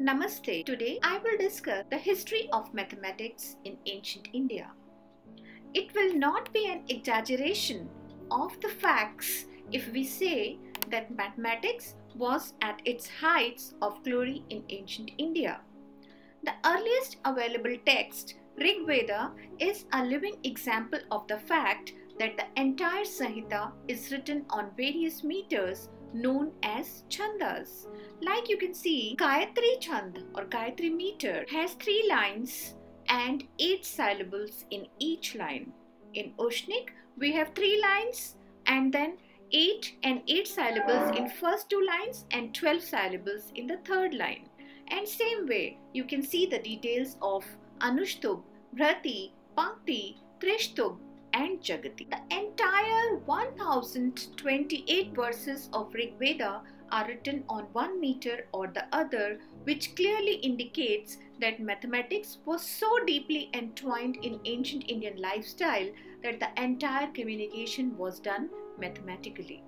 Namaste. Today I will discuss the history of mathematics in ancient India. It will not be an exaggeration of the facts if we say that mathematics was at its heights of glory in ancient India. The earliest available text, Rig Veda, is a living example of the fact that the entire Samhita is written on various meters known as chandas. Like you can see, Gayatri Chand or Gayatri meter has three lines and eight syllables in each line. In Ushnik, we have three lines and then 8 and 8 syllables in first two lines and 12 syllables in the third line. And same way, you can see the details of Anushtub, Bhrati, Pankti, Trishtub and Jagati. The entire 1028 verses of Rig Veda are written on one meter or the other, which clearly indicates that mathematics was so deeply entwined in ancient Indian lifestyle that the entire communication was done mathematically.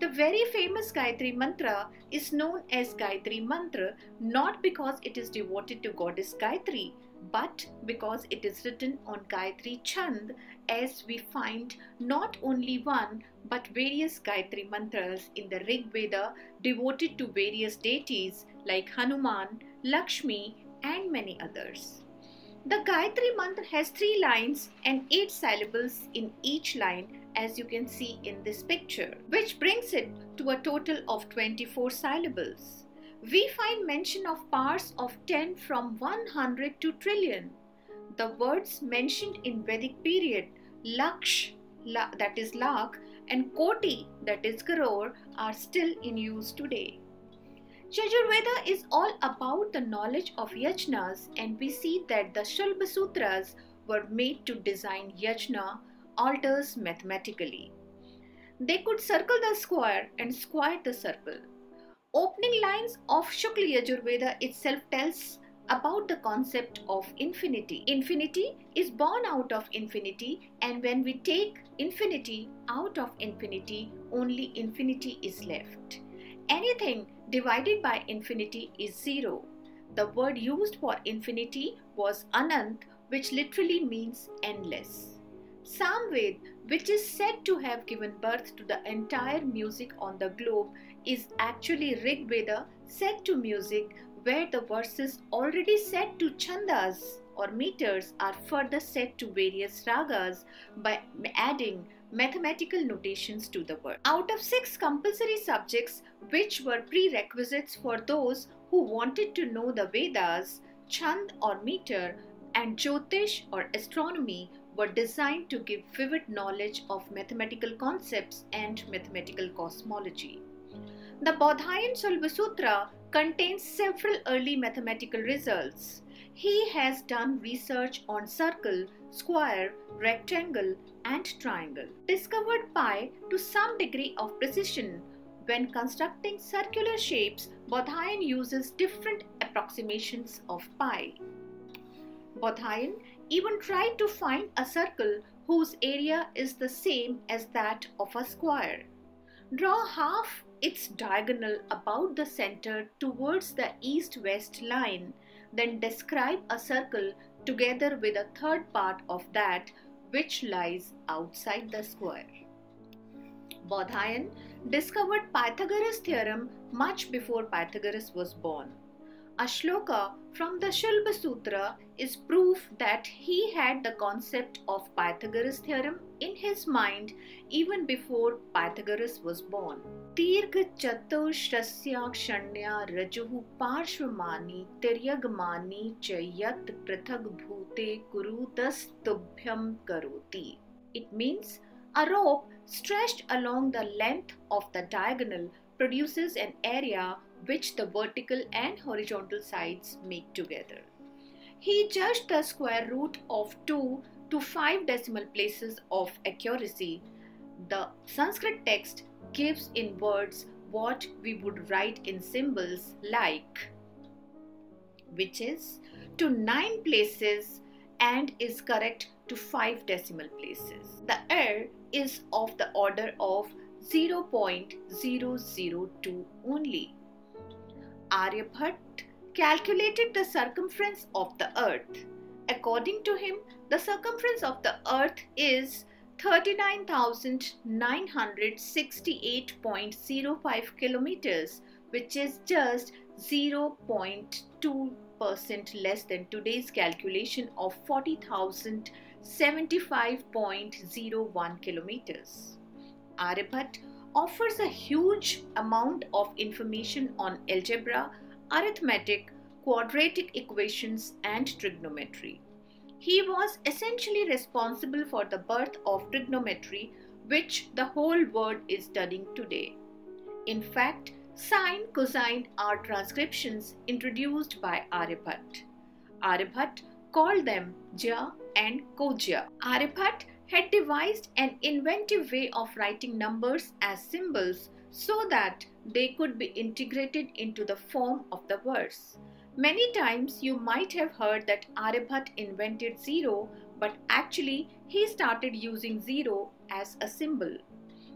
The very famous Gayatri Mantra is known as Gayatri Mantra not because it is devoted to goddess Gayatri but because it is written on Gayatri Chand as we find not only one but various Gayatri mantras in the Rig Veda devoted to various deities like Hanuman, Lakshmi and many others. The Gayatri mantra has three lines and eight syllables in each line as you can see in this picture, which brings it to a total of 24 syllables. We find mention of powers of 10 from 100 to trillion. The words mentioned in Vedic period, Laksh, la, that is lakh, and Koti, that is crore, are still in use today. Yajurveda is all about the knowledge of yajnas, and we see that the Shulba Sutras were made to design yajna altars mathematically. They could circle the square and square the circle. Opening lines of Shukla Yajurveda itself tells about the concept of infinity. Infinity is born out of infinity, and when we take infinity out of infinity, only infinity is left. Anything divided by infinity is zero. The word used for infinity was anant, which literally means endless. Samved, which is said to have given birth to the entire music on the globe, is actually Rig Veda set to music where the verses already set to chandas or meters are further set to various ragas by adding mathematical notations to the word. Out of six compulsory subjects which were prerequisites for those who wanted to know the Vedas, Chand or meter and Jyotish or astronomy were designed to give vivid knowledge of mathematical concepts and mathematical cosmology. The Bodhayan Shulbasutra contains several early mathematical results. He has done research on circle, square, rectangle, and triangle. Discovered pi to some degree of precision. When constructing circular shapes, Bodhayan uses different approximations of pi. Bodhayan even tried to find a circle whose area is the same as that of a square. Draw half its diagonal about the center towards the east-west line, then describe a circle together with a third part of that which lies outside the square. Bodhayan discovered Pythagoras' theorem much before Pythagoras was born. A shloka from the Shulba Sutra is proof that he had the concept of Pythagoras' theorem in his mind even before Pythagoras was born. Rajuhu parshvamani tiryagmani chayat prathag bhute kurutas tubhyam karoti. It means a rope stretched along the length of the diagonal produces an area which the vertical and horizontal sides make together. He judged the square root of 2 to 5 decimal places of accuracy. The Sanskrit text gives in words what we would write in symbols like, which is to 9 places and is correct to 5 decimal places. The error is of the order of 0.002 only. Aryabhat calculated the circumference of the earth. According to him, the circumference of the earth is 39,968.05 kilometers, which is just 0.2% less than today's calculation of 40,075.01 kilometers. Aryabhat offers a huge amount of information on algebra, arithmetic, quadratic equations, and trigonometry. He was essentially responsible for the birth of trigonometry, which the whole world is studying today. In fact, sine, cosine are transcriptions introduced by Aryabhat. Aryabhat called them Jya and Kojya. Aryabhat had devised an inventive way of writing numbers as symbols so that they could be integrated into the form of the verse. Many times you might have heard that Aryabhat invented zero, but actually he started using zero as a symbol.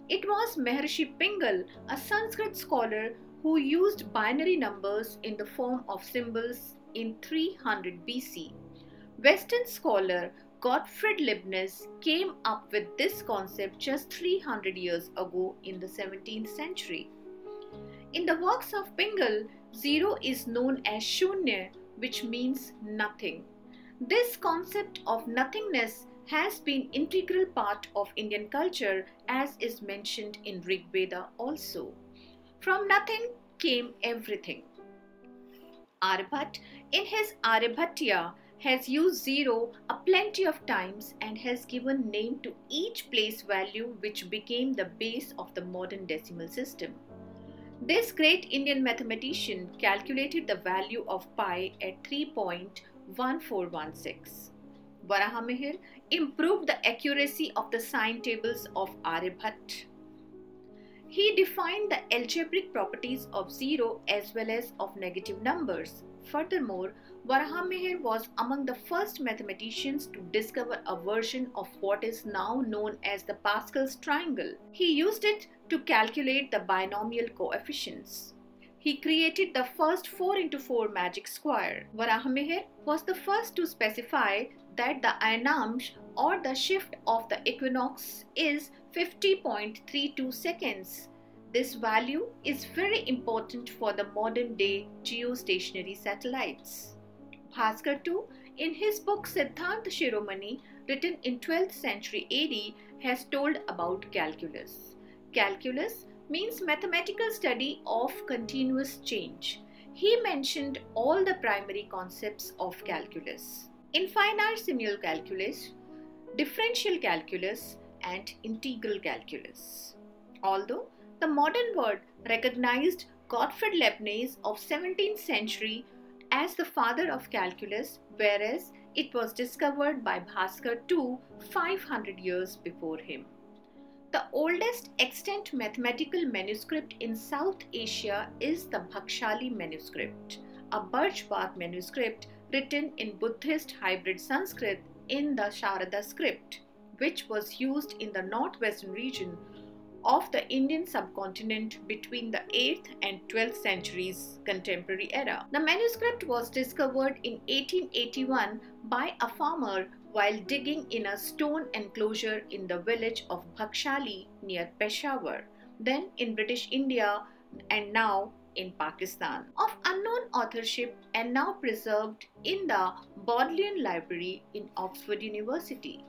It was Maharshi Pingal, a Sanskrit scholar, who used binary numbers in the form of symbols in 300 BC. Western scholar Gottfried Leibniz came up with this concept just 300 years ago in the 17th century. In the works of Pingal, Zero is known as Shunya, which means nothing. This concept of nothingness has been integral part of Indian culture as is mentioned in Rig Veda also. From nothing came everything. Aryabhat in his Aryabhatiya has used zero a plenty of times and has given name to each place value which became the base of the modern decimal system. This great Indian mathematician calculated the value of pi at 3.1416. Varahamihir improved the accuracy of the sine tables of Aryabhat. He defined the algebraic properties of zero as well as of negative numbers. Furthermore, Varahamihir was among the first mathematicians to discover a version of what is now known as the Pascal's triangle. He used it to calculate the binomial coefficients. He created the first 4 into 4 magic square. Varahamihir was the first to specify that the ayanamsha or the shift of the equinox is 50.32 seconds. This value is very important for the modern day geostationary satellites. Bhaskar too, in his book Siddhanta Shiromani, written in 12th century AD, has told about calculus. Calculus means mathematical study of continuous change. He mentioned all the primary concepts of calculus. in Infinitesimal calculus, differential calculus and integral calculus. Although the modern world recognized Gottfried Leibniz of 17th century as the father of calculus whereas it was discovered by Bhaskar II 500 years before him. The oldest extant mathematical manuscript in South Asia is the Bakhshali manuscript, a birch bark manuscript written in Buddhist hybrid Sanskrit in the Sharada script, which was used in the northwestern region of the Indian subcontinent between the 8th and 12th centuries contemporary era. The manuscript was discovered in 1881 by a farmer while digging in a stone enclosure in the village of Bakhshali near Peshawar, then in British India and now in Pakistan, of unknown authorship and now preserved in the Bodleian Library in Oxford University.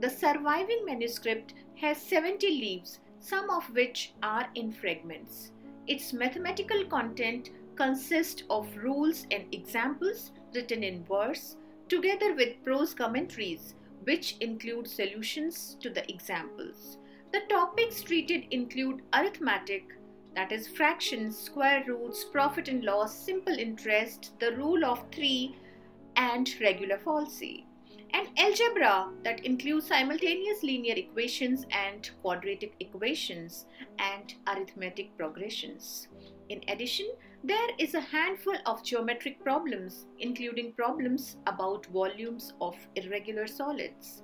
The surviving manuscript has 70 leaves, some of which are in fragments. Its mathematical content consists of rules and examples written in verse, together with prose commentaries, which include solutions to the examples. The topics treated include arithmetic, that is fractions, square roots, profit and loss, simple interest, the rule of three, and regula falsi. And algebra that includes simultaneous linear equations and quadratic equations and arithmetic progressions. In addition, there is a handful of geometric problems, including problems about volumes of irregular solids.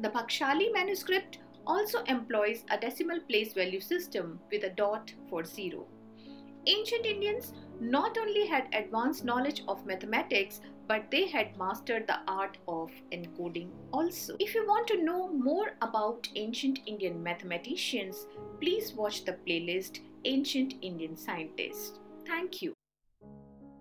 The Bakhshali manuscript also employs a decimal place value system with a dot for zero. Ancient Indians not only had advanced knowledge of mathematics but they had mastered the art of encoding also. If you want to know more about ancient Indian mathematicians, please watch the playlist Ancient Indian Scientists. Thank you.